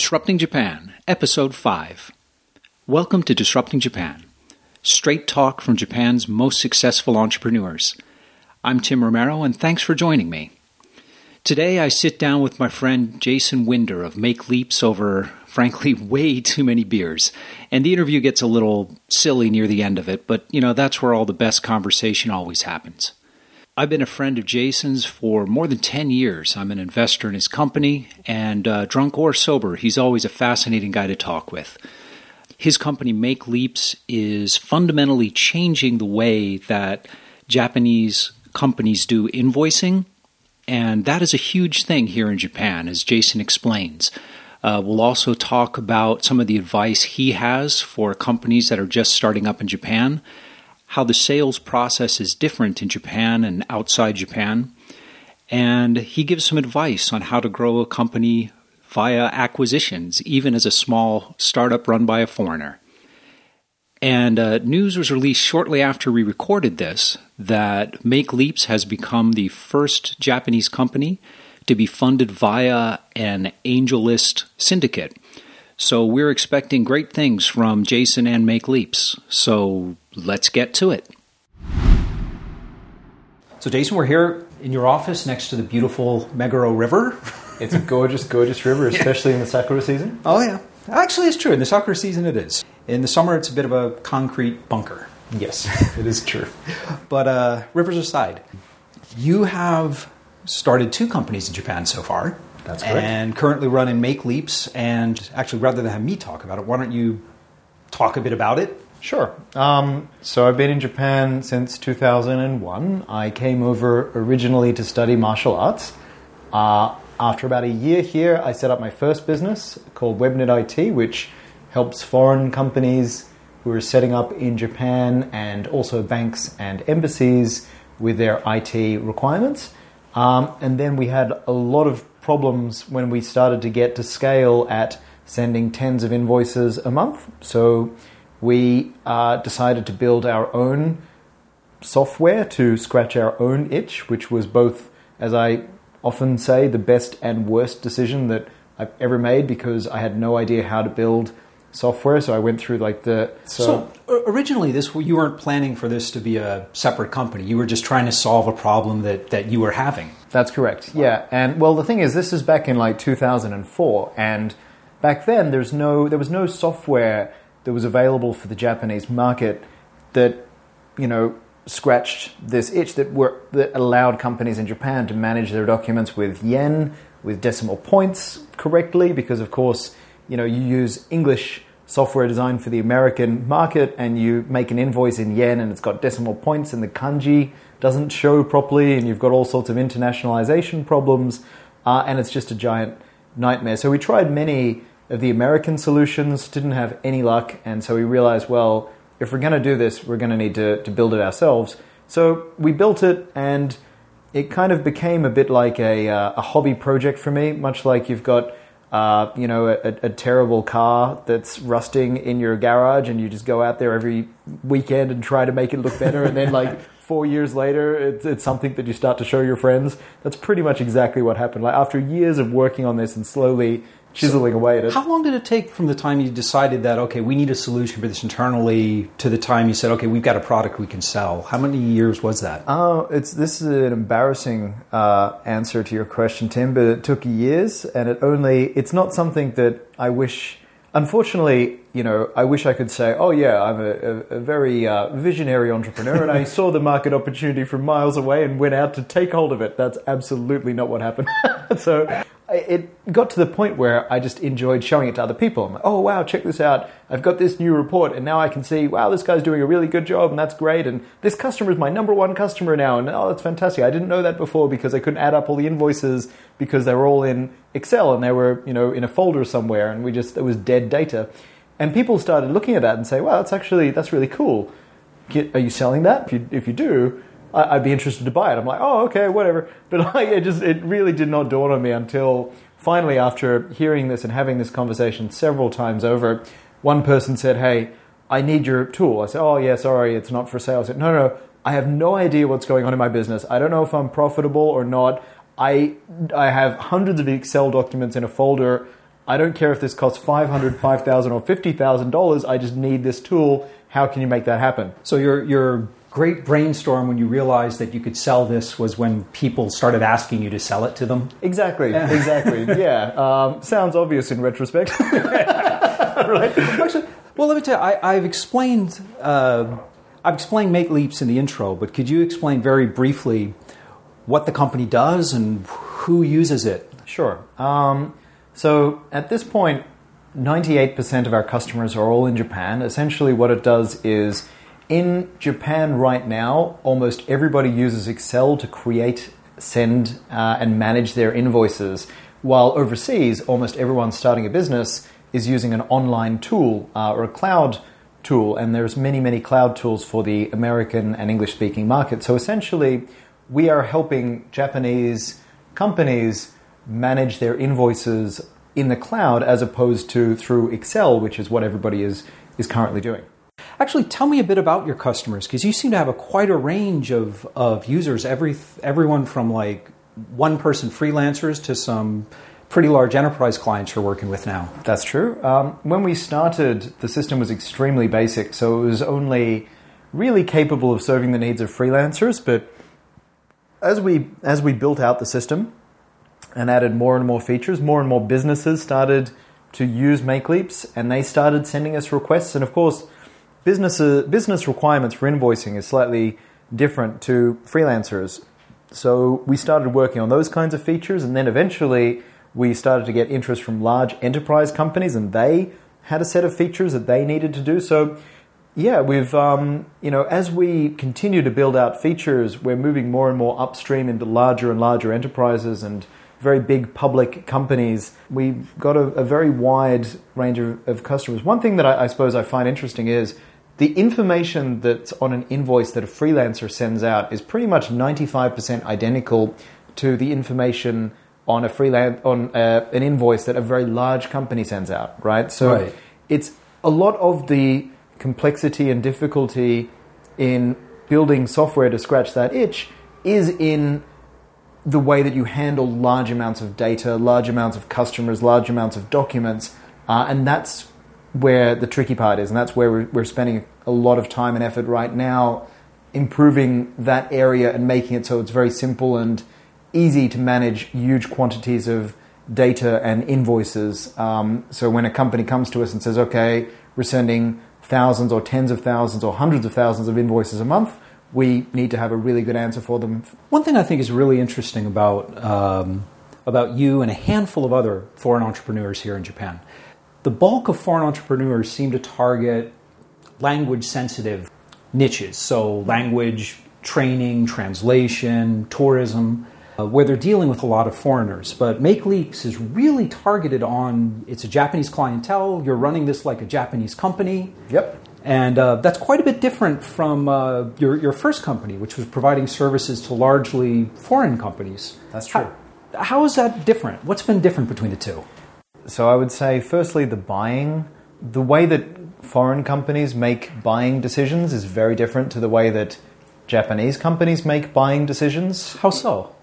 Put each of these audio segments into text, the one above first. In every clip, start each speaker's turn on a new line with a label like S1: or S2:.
S1: Disrupting Japan, Episode 5. Welcome to Disrupting Japan, straight talk from Japan's most successful entrepreneurs. I'm Tim Romero, and thanks for joining me. Today, I sit down with my friend Jason Winder of MakeLeaps over, frankly, way too many beers. And the interview gets a little silly near the end of it, but you know, that's where all the best conversation always happens. I've been a friend of Jason's for more than 10 years. I'm an investor in his company, and uh, drunk or sober, he's always a fascinating guy to talk with. His company, MakeLeaps, is fundamentally changing the way that Japanese companies do invoicing, and that is a huge thing here in Japan, as Jason explains. Uh, we'll also talk about some of the advice he has for companies that are just starting up in Japan how the sales process is different in Japan and outside Japan. And he gives some advice on how to grow a company via acquisitions, even as a small startup run by a foreigner. And uh, news was released shortly after we recorded this that MakeLeaps has become the first Japanese company to be funded via an AngelList syndicate. So we're expecting great things from Jason and MakeLeaps. So let's get to it. So, Jason, we're here in your office next to the beautiful Meguro River.
S2: It's a gorgeous, gorgeous river, especially in the sakura season.
S1: Oh, yeah. Actually, it's true. In the sakura season, it is. In the summer, it's a bit of a concrete bunker.
S2: Yes, it is true.
S1: But uh, rivers aside, you have started two companies in Japan so far.
S2: That's correct.
S1: And currently run and MakeLeaps. And actually, rather than have me talk about it, why don't you talk a bit about it?
S2: Sure. Um, so I've been in Japan since 2001. I came over originally to study martial arts. Uh, after about a year here, I set up my first business called WebNet IT, which helps foreign companies who are setting up in Japan and also banks and embassies with their IT requirements. Um, and then we had a lot of problems when we started to get to scale at sending tens of invoices a month. So we uh, decided to build our own software to scratch our own itch, which was both, as I often say, the best and worst decision that I've ever made because I had no idea how to build software. So I went through like the
S1: so, so originally this you weren't planning for this to be a separate company. You were just trying to solve a problem that that you were having.
S2: That's correct. Yeah, and well, the thing is, this is back in like 2004, and back then there's no there was no software that was available for the Japanese market that you know scratched this itch that were that allowed companies in Japan to manage their documents with yen with decimal points correctly because of course you know you use English software designed for the American market and you make an invoice in yen and it's got decimal points and the kanji doesn't show properly and you've got all sorts of internationalization problems uh, and it's just a giant nightmare. So we tried many of the American solutions, didn't have any luck, and so we realized, well, if we're going to do this, we're going to need to, to build it ourselves. So we built it and it kind of became a bit like a, uh, a hobby project for me, much like you've got uh, you know, a, a, terrible car that's rusting in your garage, and you just go out there every weekend and try to make it look better, and then like four years later, it's, it's something that you start to show your friends. That's pretty much exactly what happened. Like after years of working on this and slowly chiseling so away at it.
S1: How long did it take from the time you decided that okay, we need a solution for this internally to the time you said okay, we've got a product we can sell? How many years was that?
S2: Oh, it's this is an embarrassing uh, answer to your question, Tim, but it took years, and it only it's not something that I wish. Unfortunately, you know, I wish I could say, "Oh yeah, I'm a, a, a very uh, visionary entrepreneur, and I saw the market opportunity from miles away and went out to take hold of it." That's absolutely not what happened. so it got to the point where I just enjoyed showing it to other people. I'm like, oh wow, check this out! I've got this new report, and now I can see, wow, this guy's doing a really good job, and that's great. And this customer is my number one customer now, and oh, that's fantastic. I didn't know that before because I couldn't add up all the invoices because they were all in Excel and they were, you know, in a folder somewhere, and we just it was dead data. And people started looking at that and say, wow, that's actually that's really cool. Are you selling that? If you, if you do, I'd be interested to buy it. I'm like, oh, okay, whatever. But like, it just it really did not dawn on me until finally, after hearing this and having this conversation several times over, one person said, hey, I need your tool. I said, oh yeah, sorry, it's not for sale. I said, no, no, I have no idea what's going on in my business. I don't know if I'm profitable or not. I I have hundreds of Excel documents in a folder I don't care if this costs five hundred, five thousand, or fifty thousand dollars. I just need this tool. How can you make that happen?
S1: So your your great brainstorm when you realized that you could sell this was when people started asking you to sell it to them.
S2: Exactly, exactly. yeah, um, sounds obvious in retrospect.
S1: right. Actually, well, let me tell you, I, have explained. Uh, I've explained MakeLeaps in the intro, but could you explain very briefly what the company does and who uses it?
S2: Sure. Um, so at this point, 98% of our customers are all in Japan. Essentially, what it does is in Japan right now, almost everybody uses Excel to create, send, uh, and manage their invoices, while overseas, almost everyone starting a business is using an online tool uh, or a cloud tool, and there's many, many cloud tools for the American and English speaking market. So essentially, we are helping Japanese companies manage their invoices in the cloud as opposed to through Excel, which is what everybody is, is currently doing.
S1: Actually, tell me a bit about your customers because you seem to have a quite a range of, of users. Every everyone from like one person freelancers to some pretty large enterprise clients you're working with now.
S2: That's true. Um, when we started, the system was extremely basic, so it was only really capable of serving the needs of freelancers. But as we as we built out the system and added more and more features, more and more businesses started to use MakeLeaps, and they started sending us requests. And of course, business business requirements for invoicing is slightly different to freelancers. So we started working on those kinds of features, and then eventually we started to get interest from large enterprise companies, and they had a set of features that they needed to do. So, yeah, we've um, you know as we continue to build out features, we're moving more and more upstream into larger and larger enterprises and very big public companies. We've got a, a very wide range of, of customers. One thing that I, I suppose I find interesting is the information that's on an invoice that a freelancer sends out is pretty much 95% identical to the information on a freelance on uh, an invoice that a very large company sends out, right? So right. it's a lot of the complexity and difficulty in building software to scratch that itch is in the way that you handle large amounts of data, large amounts of customers, large amounts of documents, uh, and that's where the tricky part is, and that's where we're, we're spending a lot of time and effort right now improving that area and making it so it's very simple and easy to manage huge quantities of data and invoices. Um, so when a company comes to us and says, okay, we're sending thousands or tens of thousands or hundreds of thousands of invoices a month, we need to have a really good answer for them.
S1: One thing I think is really interesting about um, about you and a handful of other foreign entrepreneurs here in Japan, the bulk of foreign entrepreneurs seem to target language sensitive niches. So language training, translation, tourism uh, where they're dealing with a lot of foreigners. But MakeLeaps is really targeted on it's a Japanese clientele. You're running this like a Japanese company.
S2: Yep.
S1: And uh, that's quite a bit different from uh, your, your first company, which was providing services to largely foreign companies.
S2: That's true.
S1: How, how is that different? What's been different between the two?
S2: So I would say, firstly, the buying, the way that foreign companies make buying decisions is very different to the way that Japanese companies make buying decisions.
S1: How so?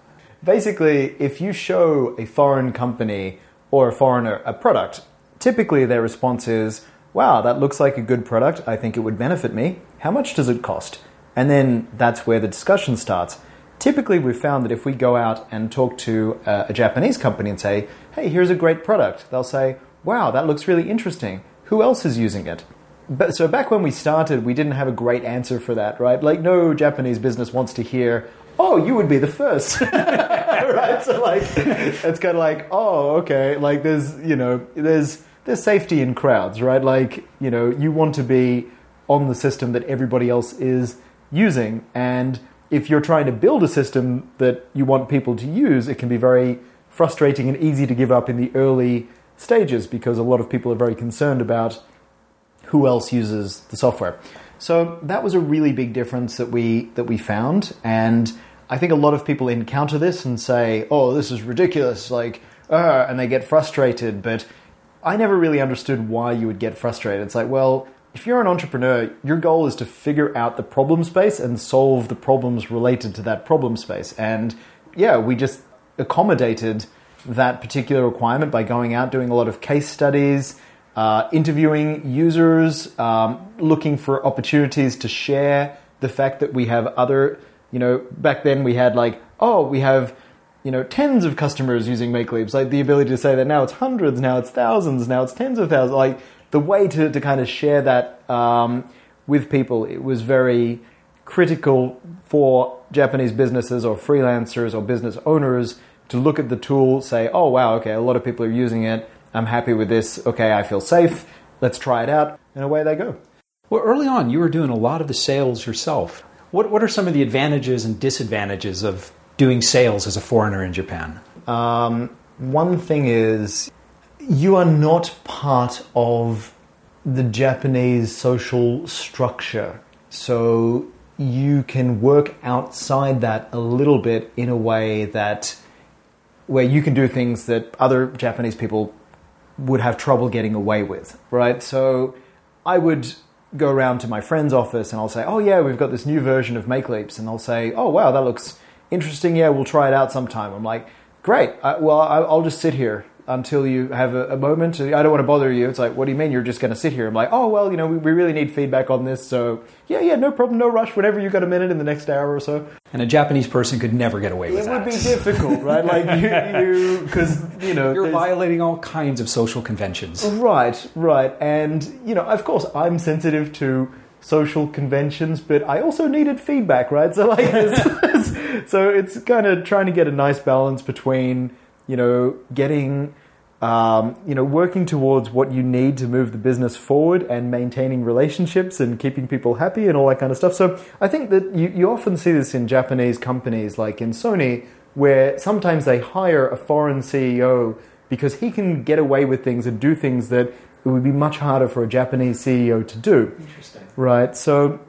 S2: Basically, if you show a foreign company or a foreigner a product, typically their response is, wow, that looks like a good product. I think it would benefit me. How much does it cost? And then that's where the discussion starts. Typically, we've found that if we go out and talk to a, a Japanese company and say, hey, here's a great product, they'll say, wow, that looks really interesting. Who else is using it? But, so back when we started, we didn't have a great answer for that, right? Like no Japanese business wants to hear, oh, you would be the first. right? So like, it's kind of like, oh, okay. Like there's, you know, there's there's safety in crowds, right? Like, you know, you want to be on the system that everybody else is using, and if you're trying to build a system that you want people to use, it can be very frustrating and easy to give up in the early stages because a lot of people are very concerned about who else uses the software. So that was a really big difference that we that we found, and I think a lot of people encounter this and say, "Oh, this is ridiculous!" Like, uh, and they get frustrated. But I never really understood why you would get frustrated. It's like, well, if you're an entrepreneur, your goal is to figure out the problem space and solve the problems related to that problem space. And yeah, we just accommodated that particular requirement by going out, doing a lot of case studies, uh, interviewing users, um, looking for opportunities to share the fact that we have other, you know, back then we had like, oh, we have, you know, tens of customers using MakeLeaps. Like the ability to say that now it's hundreds, now it's thousands, now it's tens of thousands. Like the way to, to kind of share that um, with people, it was very critical for Japanese businesses or freelancers or business owners to look at the tool, say, oh, wow, okay, a lot of people are using it. I'm happy with this. Okay, I feel safe. Let's try it out. And away they go.
S1: Well, early on, you were doing a lot of the sales yourself. What, what are some of the advantages and disadvantages of doing sales as a foreigner in Japan?
S2: Um, one thing is, you are not part of the Japanese social structure. So you can work outside that a little bit in a way that where you can do things that other Japanese people would have trouble getting away with, right? So I would go around to my friend's office and I'll say, "Oh yeah, we've got this new version of MakeLeaps," and they'll say, "Oh wow, that looks interesting. Yeah, we'll try it out sometime." I'm like, "Great. I, well, I, I'll just sit here until you have a, a, moment. I don't want to bother you. It's like, what do you mean you're just going to sit here? I'm like, oh, well, you know, we, we really need feedback on this. So, yeah, yeah, no problem, no rush. Whenever you got a minute in the next hour or so.
S1: And a Japanese person could never get away with
S2: it
S1: that.
S2: It would be difficult, right? Like, you, because, you, you, know.
S1: You're violating all kinds of social conventions.
S2: Right, right. And, you know, of course, I'm sensitive to social conventions, but I also needed feedback, right? So, like, so it's kind of trying to get a nice balance between you know, getting, um, you know, working towards what you need to move the business forward and maintaining relationships and keeping people happy and all that kind of stuff. So I think that you, you often see this in Japanese companies like in Sony, where sometimes they hire a foreign CEO because he can get away with things and do things that it would be much harder for a Japanese CEO to do.
S1: Interesting.
S2: Right. So,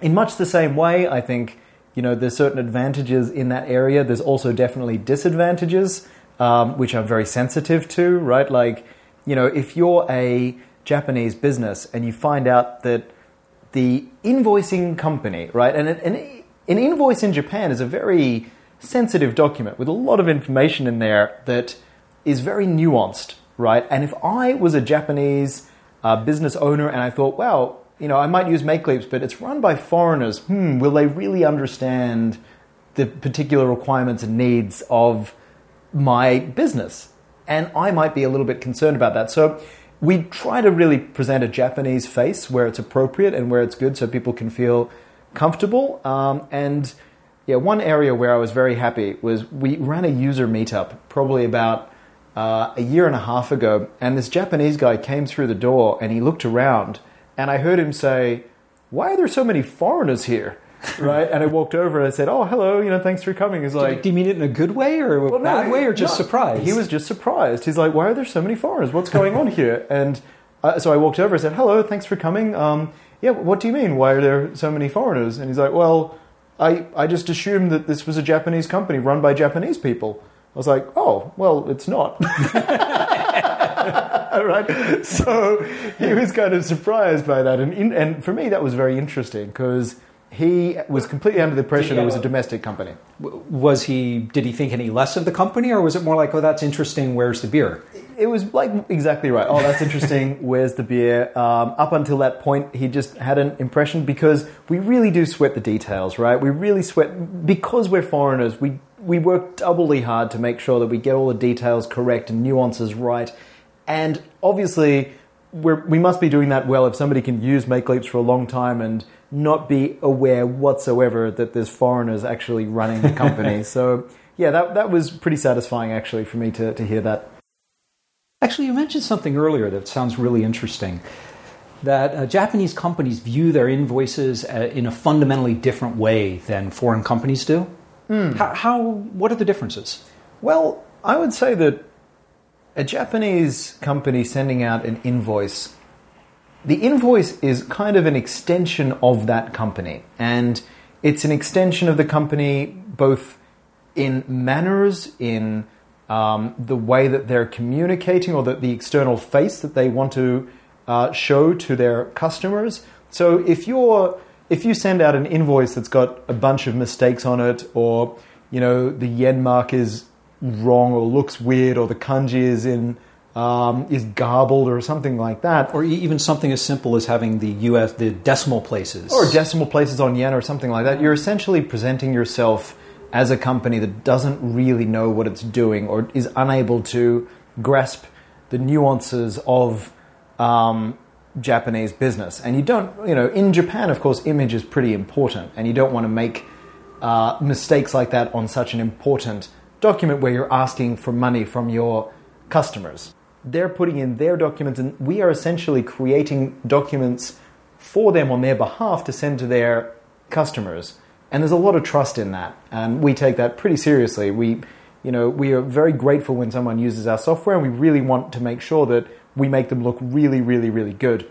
S2: in much the same way, I think, you know, there's certain advantages in that area. There's also definitely disadvantages um, which I'm very sensitive to, right? Like, you know, if you're a Japanese business and you find out that the invoicing company, right, and an, an invoice in Japan is a very sensitive document with a lot of information in there that is very nuanced, right? And if I was a Japanese uh, business owner and I thought, well, you know, I might use MakeLeaps, but it's run by foreigners. Hmm, will they really understand the particular requirements and needs of my business. And I might be a little bit concerned about that. So we try to really present a Japanese face where it's appropriate and where it's good so people can feel comfortable. Um, and yeah, one area where I was very happy was we ran a user meetup probably about uh, a year and a half ago. And this Japanese guy came through the door and he looked around and I heard him say, Why are there so many foreigners here? Right? And I walked over and I said, "Oh, hello, you know, thanks for coming." He's like,
S1: "Do you mean it in a good way or a well, bad no, way, or just no, surprised?"
S2: He was just surprised. He's like, "Why are there so many foreigners? What's going on here?" And uh, so I walked over and said, "Hello, thanks for coming. Um, yeah, what do you mean? Why are there so many foreigners?" And he's like, "Well, I I just assumed that this was a Japanese company run by Japanese people." I was like, "Oh, well, it's not." right? So he was kind of surprised by that, and in, and for me that was very interesting because he was completely under the impression it was a domestic company.
S1: Was he? Did he think any less of the company, or was it more like, "Oh, that's interesting. Where's the beer?"
S2: It was like exactly right. Oh, that's interesting. Where's the beer? Um, up until that point, he just had an impression because we really do sweat the details, right? We really sweat because we're foreigners. We we work doubly hard to make sure that we get all the details correct and nuances right, and obviously. we must be doing that well if somebody can use MakeLeaps for a long time and not be aware whatsoever that there's foreigners actually running the company. so yeah, that that was pretty satisfying actually for me to, to hear that.
S1: Actually, you mentioned something earlier that sounds really interesting. That uh, Japanese companies view their invoices uh, in a fundamentally different way than foreign companies do. Mm. How, how? What are the differences?
S2: Well, I would say that a Japanese company sending out an invoice the invoice is kind of an extension of that company. And it's an extension of the company both in manners, in um, the way that they're communicating, or the, the external face that they want to uh, show to their customers. So if you're if you send out an invoice that's got a bunch of mistakes on it, or you know the yen mark is wrong or looks weird or the kanji is in um, is garbled or something like that.
S3: Or even something as simple as having the US the decimal places.
S2: or decimal places on yen or something like that, you're essentially presenting yourself as a company that doesn't really know what it's doing or is unable to grasp the nuances of um, Japanese business. And you don't, you know, in Japan, of course, image is pretty important, and you don't want to make uh, mistakes like that on such an important document where you're asking for money from your customers. They're putting in their documents, and we are essentially creating documents for them on their behalf to send to their customers. And there's a lot of trust in that, and we take that pretty seriously. We, you know, we are very grateful when someone uses our software, and we really want to make sure that we make them look really, really, really good.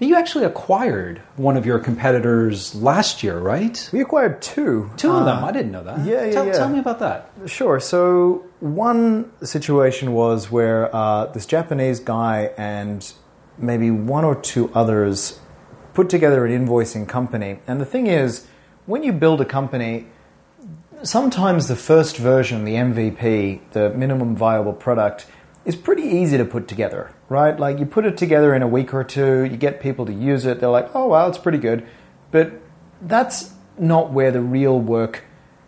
S3: You actually acquired one of your competitors last year, right?
S2: We acquired two.
S3: Two of
S2: Uh,
S3: them. I didn't know that.
S2: yeah, yeah,
S3: tell,
S2: yeah.
S3: tell me about that.
S2: Sure. So one situation was where uh, this Japanese guy and maybe one or two others put together an invoicing company. And the thing is, when you build a company, sometimes the first version, the MVP, the minimum viable product, is pretty easy to put together, right? Like you put it together in a week or two, you get people to use it, they're like, oh wow, it's pretty good. But that's not where the real work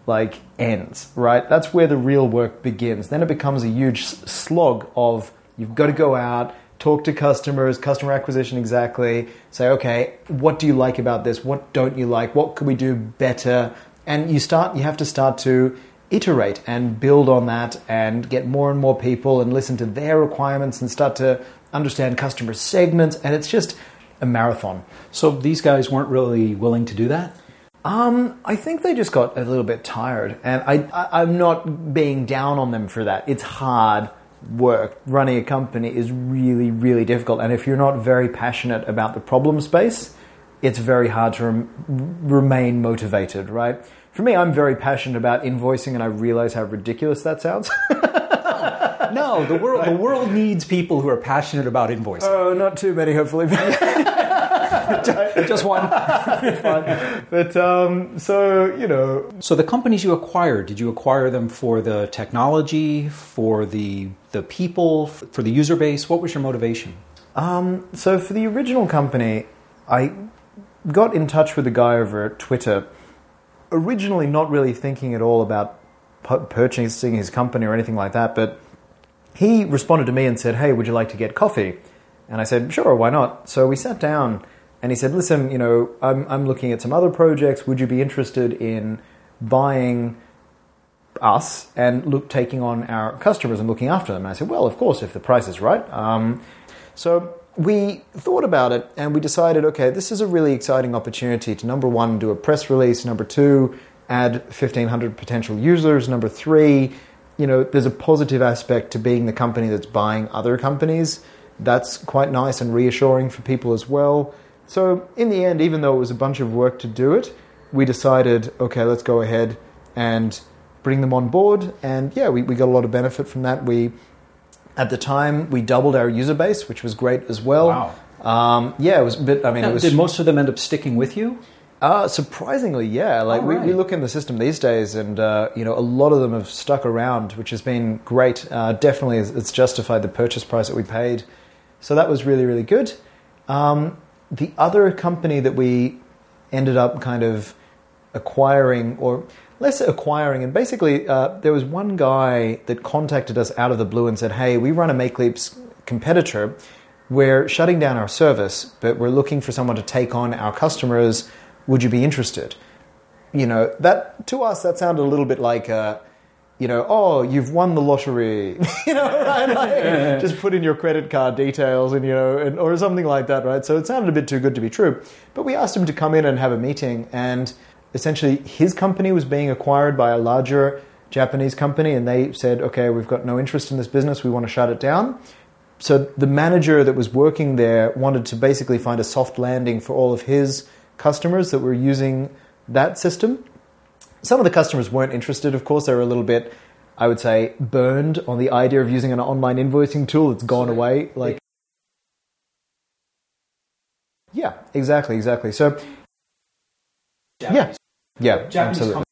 S2: like ends, right? That's where the real work begins. Then it becomes a huge slog of you've got to go out, talk to customers, customer acquisition exactly, say, okay, what do you like about this? What don't you like? What could we do better? And you start you have to start to iterate and build on that and get more and more people and listen to their requirements and start to understand customer segments and it's just a marathon.
S3: So these guys weren't really willing to do that?
S2: Um, I think they just got a little bit tired, and I, I, I'm not being down on them for that. It's hard work. Running a company is really, really difficult, and if you're not very passionate about the problem space, it's very hard to rem- remain motivated, right? For me, I'm very passionate about invoicing, and I realize how ridiculous that sounds.
S3: No, the world the world needs people who are passionate about invoicing.
S2: oh, not too many, hopefully.
S3: Just one.
S2: but um, so you know,
S3: So the companies you acquired, did you acquire them for the technology, for the the people, for the user base? What was your motivation?
S2: Um, so for the original company, I got in touch with the guy over at Twitter. Originally, not really thinking at all about purchasing his company or anything like that, but he responded to me and said, "Hey, would you like to get coffee?" And I said, "Sure, why not?" So we sat down, and he said, "Listen, you know, I'm I'm looking at some other projects. Would you be interested in buying?" us and look taking on our customers and looking after them. And I said, well, of course, if the price is right. Um, so we thought about it and we decided, okay, this is a really exciting opportunity to number one, do a press release. Number two, add 1,500 potential users. Number three, you know, there's a positive aspect to being the company that's buying other companies. That's quite nice and reassuring for people as well. So in the end, even though it was a bunch of work to do it, we decided, okay, let's go ahead and bring them on board. And yeah, we, we got a lot of benefit from that. We, at the time, we doubled our user base, which was great as well.
S3: Wow.
S2: Um, yeah, it was a bit. I mean, it was
S3: Did most of them end up sticking with you?
S2: uh, surprisingly, yeah. Like
S3: All
S2: we, we look in the system these days, and uh, you know, a lot of them have stuck around, which has been great. Uh, definitely, it's it's justified the purchase price that we paid. So that was really, really good. Um, the other company that we ended up kind of acquiring, or less acquiring, and basically, uh, there was one guy that contacted us out of the blue and said, "Hey, we run a MakeLeaps competitor." We're shutting down our service, but we're looking for someone to take on our customers. Would you be interested? You know, that to us that sounded a little bit like, uh, you know, oh, you've won the lottery, you know, right? Like, just put in your credit card details and you know, and, or something like that, right? So it sounded a bit too good to be true. But we asked him to come in and have a meeting, and essentially his company was being acquired by a larger Japanese company, and they said, okay, we've got no interest in this business, we want to shut it down so the manager that was working there wanted to basically find a soft landing for all of his customers that were using that system. Some of the customers weren't interested, of course, they were a little bit, I would say, burned on the idea of using an online invoicing tool that's gone away. Like, yeah, exactly, exactly. So, yeah, yeah, absolutely.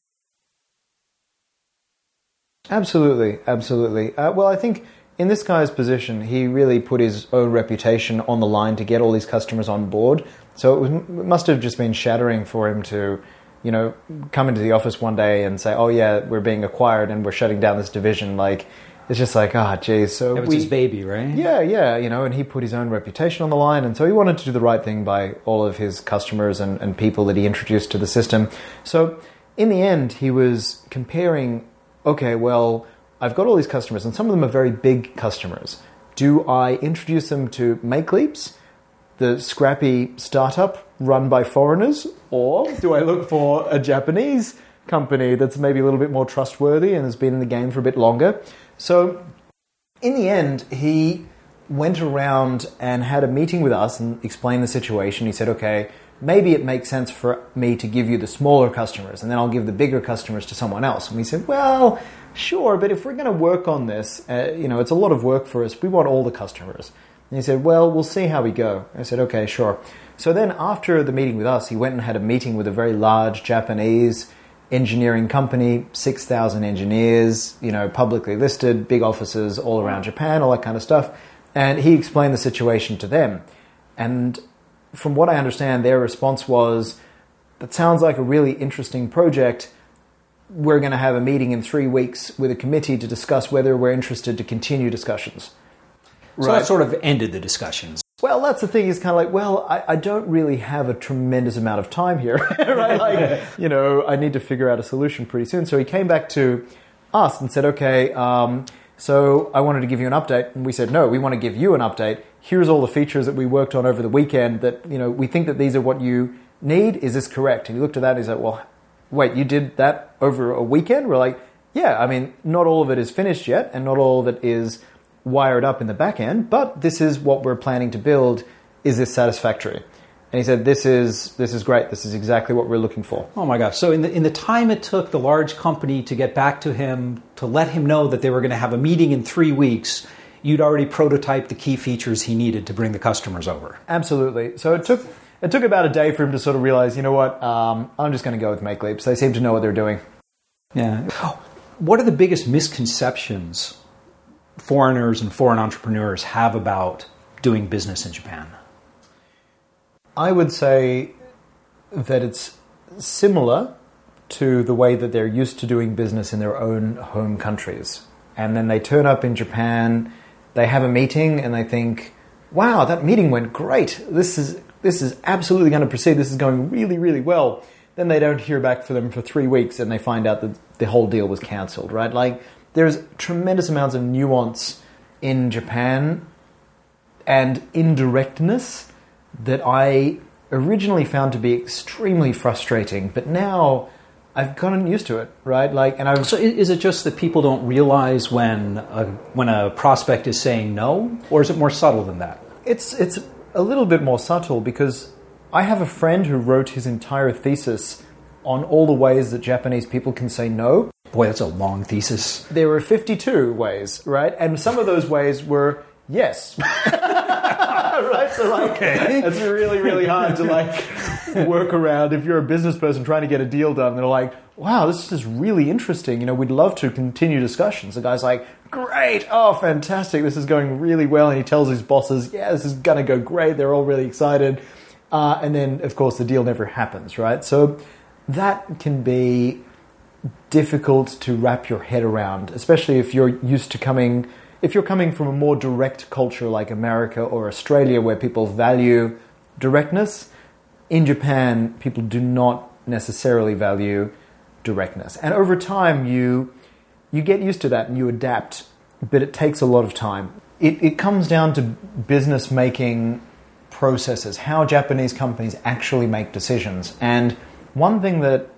S2: Absolutely, absolutely. Uh, well, I think in this guy's position, he really put his own reputation on the line to get all these customers on board. So it, was, it must have just been shattering for him to, you know, come into the office one day and say, "Oh yeah, we're being acquired and we're shutting down this division." Like, it's just like, ah, oh, geez. So
S3: that was
S2: we,
S3: his baby, right?
S2: Yeah, yeah, you know, and he put his own reputation on the line, and so he wanted to do the right thing by all of his customers and, and people that he introduced to the system. So in the end, he was comparing, okay, well, I've got all these customers, and some of them are very big customers. Do I introduce them to MakeLeaps, the scrappy startup run by foreigners, or do I look for a Japanese company that's maybe a little bit more trustworthy and has been in the game for a bit longer? So, in the end, he went around and had a meeting with us and explained the situation. He said, okay, maybe it makes sense for me to give you the smaller customers and then I'll give the bigger customers to someone else. And we said, well, sure, but if we're going to work on this, uh, you know, it's a lot of work for us. We want all the customers. And he said, well, we'll see how we go. I said, okay, sure. So then after the meeting with us, he went and had a meeting with a very large Japanese engineering company, 6,000 engineers, you know, publicly listed, big offices all around Japan, all that kind of stuff. And he explained the situation to them. And from what I understand, their response was, that sounds like a really interesting project. We're going to have a meeting in three weeks with a committee to discuss whether we're interested to continue discussions.
S3: So that sort of ended the discussions.
S2: Well, that's the thing. Is kind of like, well, I, I, don't really have a tremendous amount of time here, right? Like, you know, I need to figure out a solution pretty soon. So he came back to us and said, okay, um, so I wanted to give you an update, and we said, no, we want to give you an update. Here's all the features that we worked on over the weekend. That you know, we think that these are what you need. Is this correct? And he looked at that and he said, well, wait, you did that over a weekend? We're like, yeah. I mean, not all of it is finished yet, and not all of it is wired up in the back end, but this is what we're planning to build. Is this satisfactory? And he said, "This is this is great. This is exactly what we're looking for."
S3: Oh my gosh! So in the in the time it took the large company to get back to him to let him know that they were going to have a meeting in three weeks, you'd already prototyped the key features he needed to bring the customers over.
S2: Absolutely. So it took it took about a day for him to sort of realize, you know what, um, I'm just going to go with MakeLeaps. They seem to know what they're doing.
S3: Yeah. What are the biggest misconceptions foreigners and foreign entrepreneurs have about doing business in Japan?
S2: I would say that it's similar to the way that they're used to doing business in their own home countries. And then they turn up in Japan, they have a meeting, and they think, wow, that meeting went great. This is, this is absolutely going to proceed. This is going really, really well. Then they don't hear back from them for three weeks and they find out that the whole deal was cancelled, right? Like, there's tremendous amounts of nuance in Japan and indirectness that I originally found to be extremely frustrating, but now I've gotten used to it, right? Like, and I've
S3: so is it just that people don't realize when a, when a prospect is saying no, or is it more subtle than that?
S2: It's it's a little bit more subtle because I have a friend who wrote his entire thesis on all the ways that Japanese people can say no.
S3: Boy, that's a long thesis.
S2: There were 52 ways, right? And some of those ways were yes. right? So like okay. it's really, really hard to like work around if you're a business person trying to get a deal done. They're like, wow, this is really interesting. You know, we'd love to continue discussions. The guy's like, great, oh, fantastic, this is going really well. And he tells his bosses, yeah, this is going to go great. They're all really excited. Uh, and then, of course, the deal never happens, right? So that can be difficult to wrap your head around, especially if you're used to coming if you're coming from a more direct culture like America or Australia where people value directness, in Japan people do not necessarily value directness. And over time you you get used to that and you adapt, but it takes a lot of time. It, it comes down to business making processes, how Japanese companies actually make decisions. And one thing that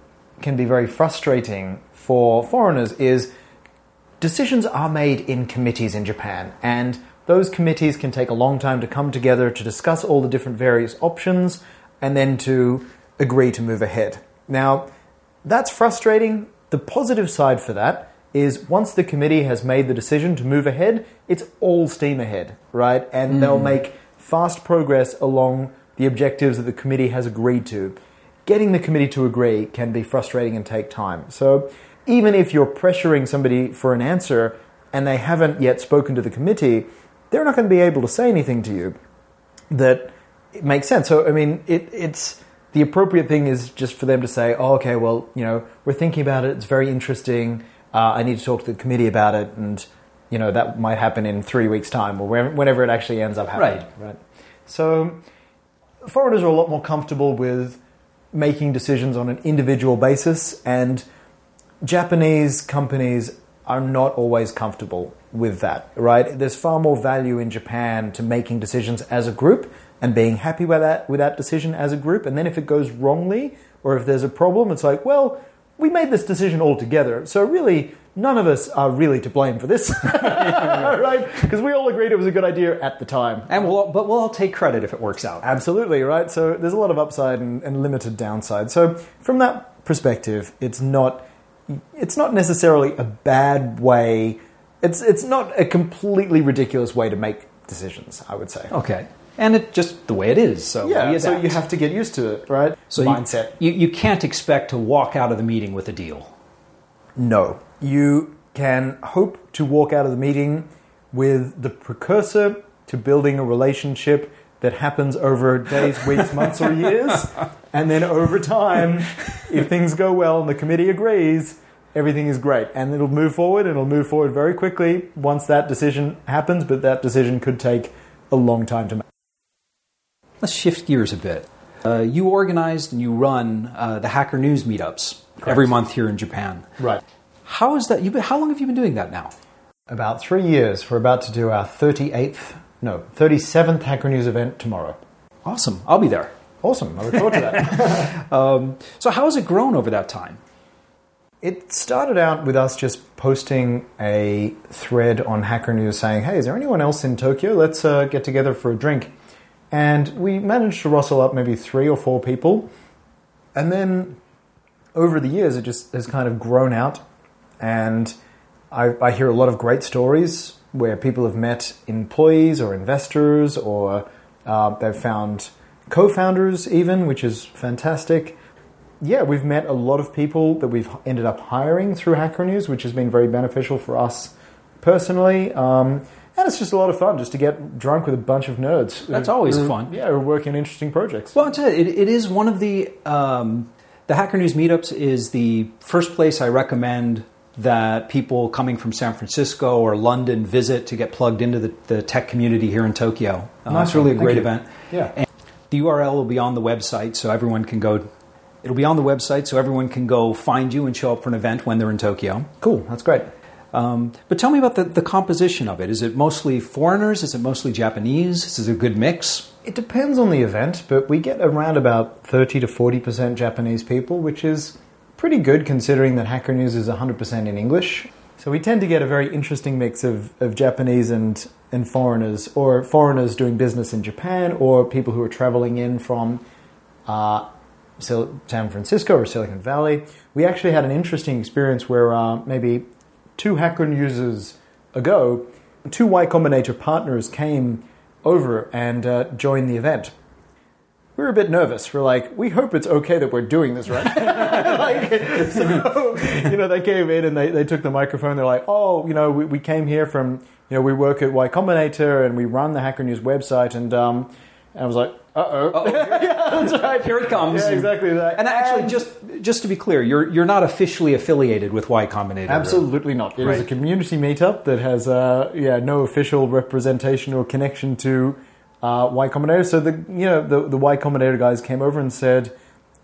S2: can be very frustrating for foreigners is decisions are made in committees in Japan, and those committees can take a long time to come together to discuss all the different various options and then to agree to move ahead. Now, that's frustrating. The positive side for that is once the committee has made the decision to move ahead, it's all steam ahead, right? And mm. they'll make fast progress along the objectives that the committee has agreed to getting the committee to agree can be frustrating and take time. So, even if you're pressuring somebody for an answer and they haven't yet spoken to the committee, they're not going to be able to say anything to you that makes sense. So, I mean, it, it's the appropriate thing is just for them to say, oh, okay, well, you know, we're thinking about it. It's very interesting. Uh, I need to talk to the committee about it. And, you know, that might happen in three weeks' time or whenever it actually ends up happening.
S1: Right.
S2: right. So, foreigners are a lot more comfortable with making decisions on an individual basis, and Japanese companies are not always comfortable with that, right? There's far more value in Japan to making decisions as a group and being happy with that with that decision as a group. And then if it goes wrongly or if there's a problem, it's like, well, we made this decision all together. So really, none of us are really to blame for this, right? Because we all agreed it was a good idea at the time.
S1: And we'll, but we'll all take credit if it works out.
S2: Absolutely, right? So there's a lot of upside and, and limited downside. So from that perspective, it's not it's not necessarily a bad way. It's it's not a completely ridiculous way to make decisions. I would say.
S1: Okay. And it just the way it is. So
S2: Yeah, so you have to get used to it, right?
S1: So you-
S2: mindset.
S1: You, you can't expect to walk out of the meeting with a deal.
S2: No. You can hope to walk out of the meeting with the precursor to building a relationship that happens over days, weeks, months, or years. And then over time, if things go well and the committee agrees, everything is great. And it'll move forward, and it'll move forward very quickly once that decision happens, but that decision could take a long time to make.
S1: Let's shift gears a bit. Uh, you organized and you run uh, the Hacker News meetups every month here in Japan.
S2: Right.
S1: How is that? You've been, how long have you been doing that now?
S2: About three years. We're about to do our 38th, no, 37th Hacker News event tomorrow.
S1: Awesome. I'll be there.
S2: Awesome. I look forward to that.
S1: So how has it grown over that time?
S2: It started out with us just posting a thread on Hacker News saying, hey, is there anyone else in Tokyo? Let's uh, get together for a drink. And we managed to rustle up maybe three or four people. And then over the years, it just has kind of grown out. And I, I hear a lot of great stories where people have met employees or investors or uh, they've found co founders, even, which is fantastic yeah, we've met a lot of people that we've ended up hiring through Hacker News, which has been very beneficial for us personally. Um, and it's just a lot of fun just to get drunk with a bunch of nerds.
S1: That's
S2: who-
S1: always
S2: who-
S1: fun.
S2: Yeah, who working on interesting projects.
S1: Well, I'll tell you, it, it is one of the um, the Hacker News meetups is the first place I recommend that people coming from San Francisco or London visit to get plugged into the, the tech community here in Tokyo. Uh,
S2: Nice
S1: it's really a
S2: one.
S1: great
S2: Thank you.
S1: event.
S2: Yeah.
S1: And the URL will be on the website, so everyone can go. It'll be on the website, so everyone can go find you and show up for an event when they're in Tokyo.
S2: Cool, that's great.
S1: Um, but tell me about the, the composition of it. Is it mostly foreigners? Is it mostly Japanese? Is it a good mix?
S2: It depends on the event, but we get around about 30 to 40% Japanese people, which is pretty good considering that Hacker News is 100% in English. So we tend to get a very interesting mix of, of Japanese and, and foreigners, or foreigners doing business in Japan, or people who are traveling in from uh, San Francisco or Silicon Valley. We actually had an interesting experience where uh, maybe two Hacker users ago, two Y Combinator partners came over and uh, joined the event. We were a bit nervous. We're like, we hope it's okay that we're doing this, right? like, so, you know, they came in and they, they took the microphone. They're like, oh, you know, we, we came here from, you know, we work at Y Combinator and we run the Hacker News website. And, um, and I was like, uh oh. yeah, that's right.
S1: Here it comes.
S2: Yeah, exactly that.
S1: And actually, just just to be clear, you're you're not officially affiliated with Y Combinator.
S2: Absolutely not. It is
S1: Right.
S2: a community meetup that has uh, yeah no official representation or connection to uh, Y Combinator. So the you know the the Y Combinator guys came over and said,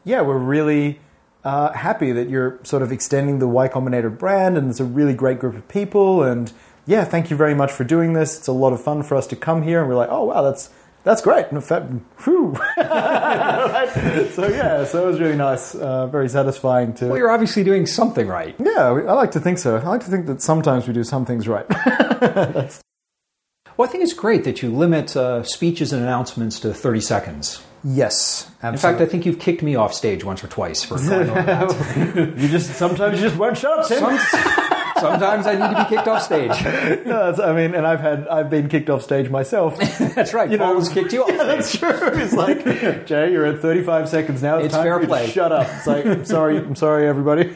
S2: yeah, we're really uh, happy that you're sort of extending the Y Combinator brand, and it's a really great group of people, and yeah, thank you very much for doing this. It's a lot of fun for us to come here, and we're like, oh wow, that's. That's great. In fact, whew. So yeah, so it was really nice, uh, very satisfying to.
S1: Well, you're obviously doing something right.
S2: Yeah, I like to think so. I like to think that sometimes we do some things right.
S1: Well, I think it's great that you limit uh, speeches and announcements to 30 seconds.
S2: yes,
S1: In fact, I think you've kicked me off stage once or twice for going over that.
S2: you just sometimes you just won't shut up, Tim.
S1: Some- Sometimes I need to be kicked off stage.
S2: No, that's, I mean, and I've had I've been kicked off stage myself.
S1: That's right.
S2: You know-
S1: Paul's kicked you off
S2: yeah, that's true. It's like Jay, you're at 35 seconds now. It's,
S1: It's
S2: time
S1: fair play.
S2: shut up. It's like I'm sorry, I'm sorry, everybody.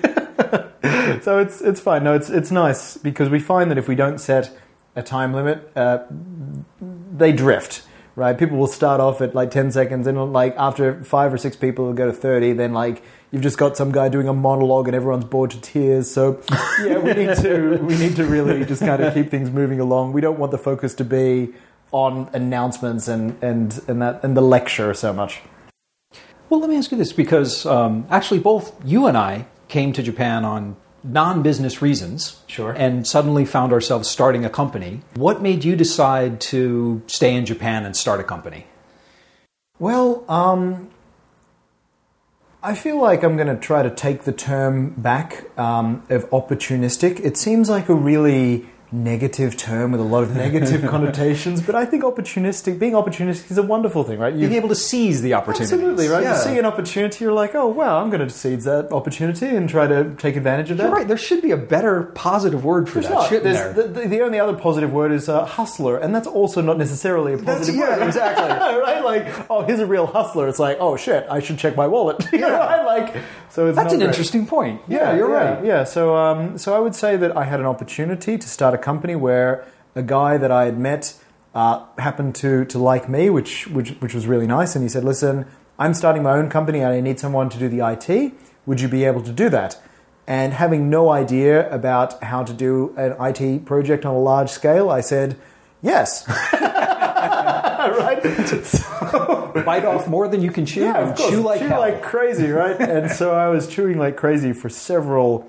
S2: so it's it's fine. No, it's it's nice because we find that if we don't set a time limit, uh, they drift. Right, people will start off at like ten seconds, and like after five or six people will go to thirty. Then like you've just got some guy doing a monologue, and everyone's bored to tears. So yeah, we need to we need to really just kind of keep things moving along. We don't want the focus to be on announcements and and and that and the lecture so much.
S1: Well, let me ask you this because um, actually, both you and I came to Japan on non business reasons.
S2: Sure.
S1: And suddenly found ourselves starting a company. What made you decide to stay in Japan and start a company?
S2: Well, um, I feel like I'm going to try to take the term back um, of opportunistic. It seems like a really negative term with a lot of negative connotations, but I think opportunistic, being opportunistic is a wonderful thing, right?
S1: Being able to seize the opportunity.
S2: Absolutely, right?
S1: Yeah.
S2: You see an opportunity, you're like, oh, wow, I'm going to seize that opportunity and try to take advantage of that.
S1: You're right. There should be a better positive word for
S2: There's
S1: that.
S2: not. There's-
S1: there?
S2: The, the, the only other positive word is uh, hustler, and that's also not necessarily a positive
S1: yeah,
S2: word.
S1: exactly.
S2: right? Like, oh, here's a real hustler. It's like, oh shit, I should check my wallet. you know, right? Like, so it's
S1: That's an
S2: great.
S1: interesting point. Yeah, you're
S2: yeah,
S1: right.
S2: Yeah, so um, so I would say that I had an opportunity to start a company where a guy that I had met uh, happened to to like me, which which which was really nice. And he said, "Listen, I'm starting my own company, and I need someone to do the IT. Would you be able to do that?" And having no idea about how to do an IT project on a large scale, I said, "Yes." right.
S1: Bite off more than you can chew
S2: Yeah,
S1: and
S2: of course.
S1: chew like hell.
S2: like crazy, right? and so I was chewing like crazy for several,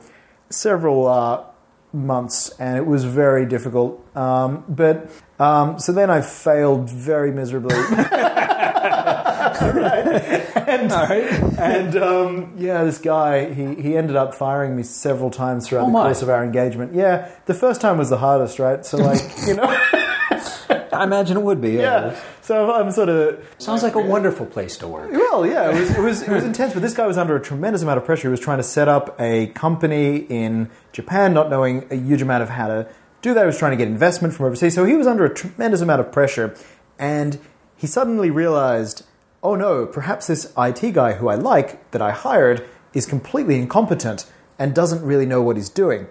S2: several uh, months, and it was very difficult. Um, but um, so then I failed very miserably. And,
S1: right.
S2: and um, yeah, this guy he, he ended up firing me several times throughout
S1: Oh,
S2: the course of our engagement. Yeah, the first time was the hardest, right? So like you know,
S1: I imagine it would be.
S2: yeah. So I'm sort of
S1: Sounds like a wonderful place to work.
S2: Well, yeah, it was, it was it was intense, but this guy was under a tremendous amount of pressure. He was trying to set up a company in Japan, not knowing a huge amount of how to do that. He was trying to get investment from overseas, so he was under a tremendous amount of pressure, and he suddenly realized, oh no, perhaps this IT guy who I like that I hired is completely incompetent and doesn't really know what he's doing,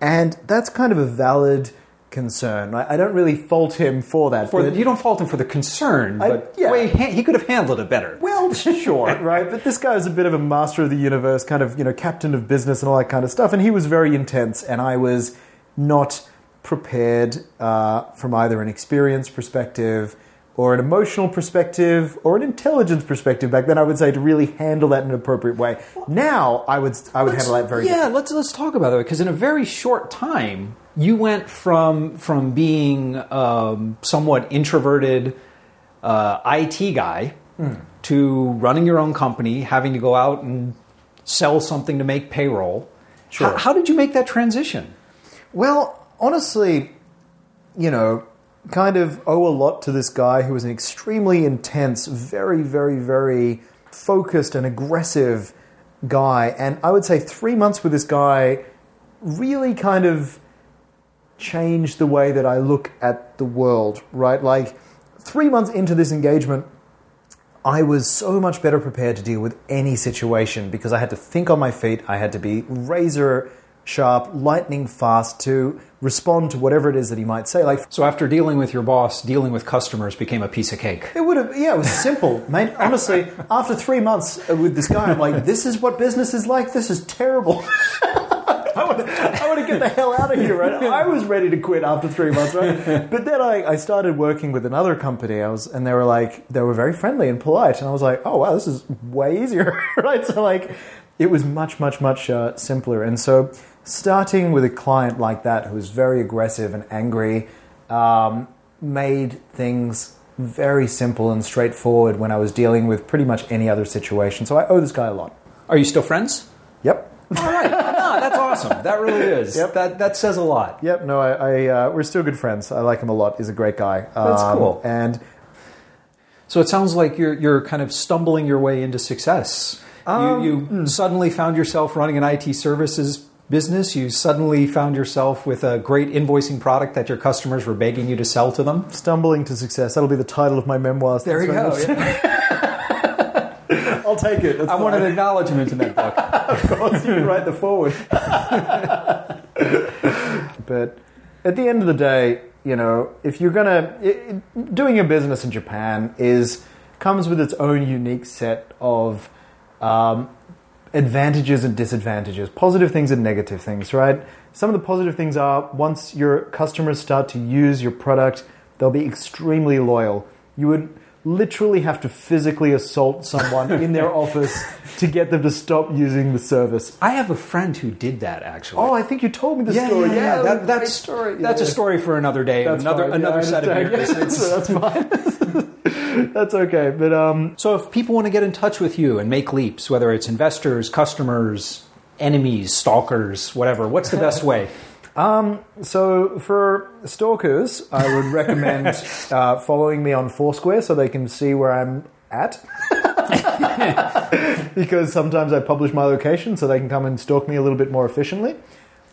S2: and that's kind of a valid concern. I, I don't really fault him for that.
S1: For, you don't fault him for the concern,
S2: I-
S1: but
S2: yeah.
S1: wait, he, he could have handled it better.
S2: Well, sure, right? But this guy is a bit of a master of the universe, kind of, you know, captain of business and all that kind of stuff. And he was very intense, and I was not prepared uh, from either an experience perspective or an emotional perspective or an intelligence perspective back then. I would say to really handle that in an appropriate way. Now, I would I would handle that very
S1: yeah, let's let's talk about that because in a very short time, you went from from being um, somewhat introverted uh, IT guy
S2: Hmm.
S1: to running your own company, having to go out and sell something to make payroll.
S2: Sure.
S1: How, how did you make that transition?
S2: Well, honestly, you know, kind of owe a lot to this guy who was an extremely intense, very, very, very focused and aggressive guy. And I would say three months with this guy really kind of changed the way that I look at the world, right? Like, three months into this engagement, I was so much better prepared to deal with any situation because I had to think on my feet. I had to be razor sharp, lightning fast to respond to whatever it is that he might say. Like,
S1: So after dealing with your boss, dealing with customers became a piece of cake.
S2: it would have, yeah, it was simple, mate. Honestly, after three months uh, with this guy, I'm like, this is what business is like. This is terrible. I want, to, I want to get the hell out of here, right? I was ready to quit after three months, right? But then I, I started working with another company. I was, and they were like, they were very friendly and polite, and I was like, oh wow, this is way easier, right? So like, it was much, much, much uh, simpler. And so, starting with a client like that who was very aggressive and angry, um, made things very simple and straightforward when I was dealing with pretty much any other situation. So I owe this guy a lot.
S1: Are you still friends?
S2: Yep.
S1: All right. no, that's awesome. That really is.
S2: Yep.
S1: That that says a lot.
S2: Yep. No, I, I uh, we're still good friends. I like him a lot. He's a great guy.
S1: That's
S2: Um,
S1: cool.
S2: And
S1: So it sounds like you're you're kind of stumbling your way into success. you you suddenly found yourself running an IT services business. You suddenly found yourself with a great invoicing product that your customers were begging you to sell to them.
S2: stumbling to success. That'll be the title of my memoirs.
S1: There you go.
S2: I'll take it. That's
S3: I want an acknowledgement in that book.
S2: of course, you can write the forward. but at the end of the day, you know, if you're gonna i i- doing a business in Japan is comes with its own unique set of um, advantages and disadvantages, positive things and negative things, right? Some of the positive things are once your customers start to use your product, they'll be extremely loyal. You would literally have to physically assault someone in their office to get them to stop using the service.
S3: I have a friend who did that actually.
S2: Oh, I think you told me the
S3: yeah,
S2: story.
S3: yeah, yeah.
S2: that
S3: That,
S2: was a great
S3: that's
S2: story.
S3: That's a story for another day.
S2: That's
S3: another
S2: fine.
S3: Another set of.
S2: Yeah, that's fine. that's okay. But um,
S3: So if people want to get in touch with you and MakeLeaps, whether it's investors, customers, enemies, stalkers, whatever, what's the best way?
S2: So for stalkers, I would recommend uh, following me on Foursquare so they can see where I'm at. because sometimes I publish my location so they can come and stalk me a little bit more efficiently.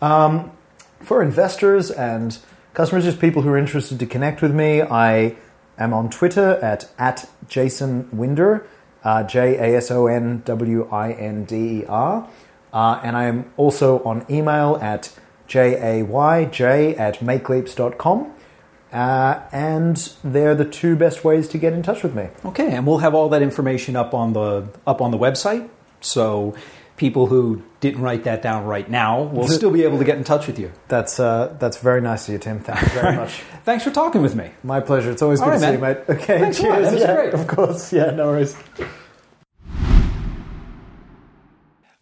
S2: Um, for investors and customers, just people who are interested to connect with me, I am on Twitter at, at Jason Winder, uh, J A S O N W I N D E R. Uh, and I am also on email at jayj at makeleaps.com. Uh, and they're the two best ways to get in touch with me.
S3: Okay, and we'll have all that information up on the up on the website. So people who didn't write that down right now will still be able to get in touch with you.
S2: That's, uh, that's very nice of you, Tim. Thank you very much.
S3: Thanks for talking with me.
S2: My pleasure. It's always
S3: All
S2: good
S3: right,
S2: to see you, mate. Okay,
S3: Thanks a
S2: cheers.
S3: That was
S2: yeah,
S3: great.
S2: Of course. Yeah, no worries.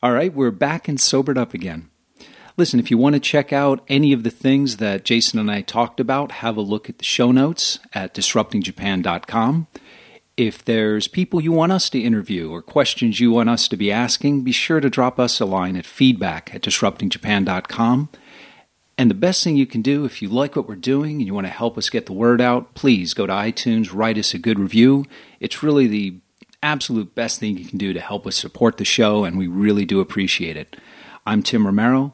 S1: All right, we're back and sobered up again. Listen, if you want to check out any of the things that Jason and I talked about, have a look at the show notes at disruptingjapan.com. If there's people you want us to interview or questions you want us to be asking, be sure to drop us a line at feedback at disruptingjapan.com. And the best thing you can do if you like what we're doing and you want to help us get the word out, please go to iTunes, write us a good review. It's really the absolute best thing you can do to help us support the show, and we really do appreciate it. I'm Tim Romero.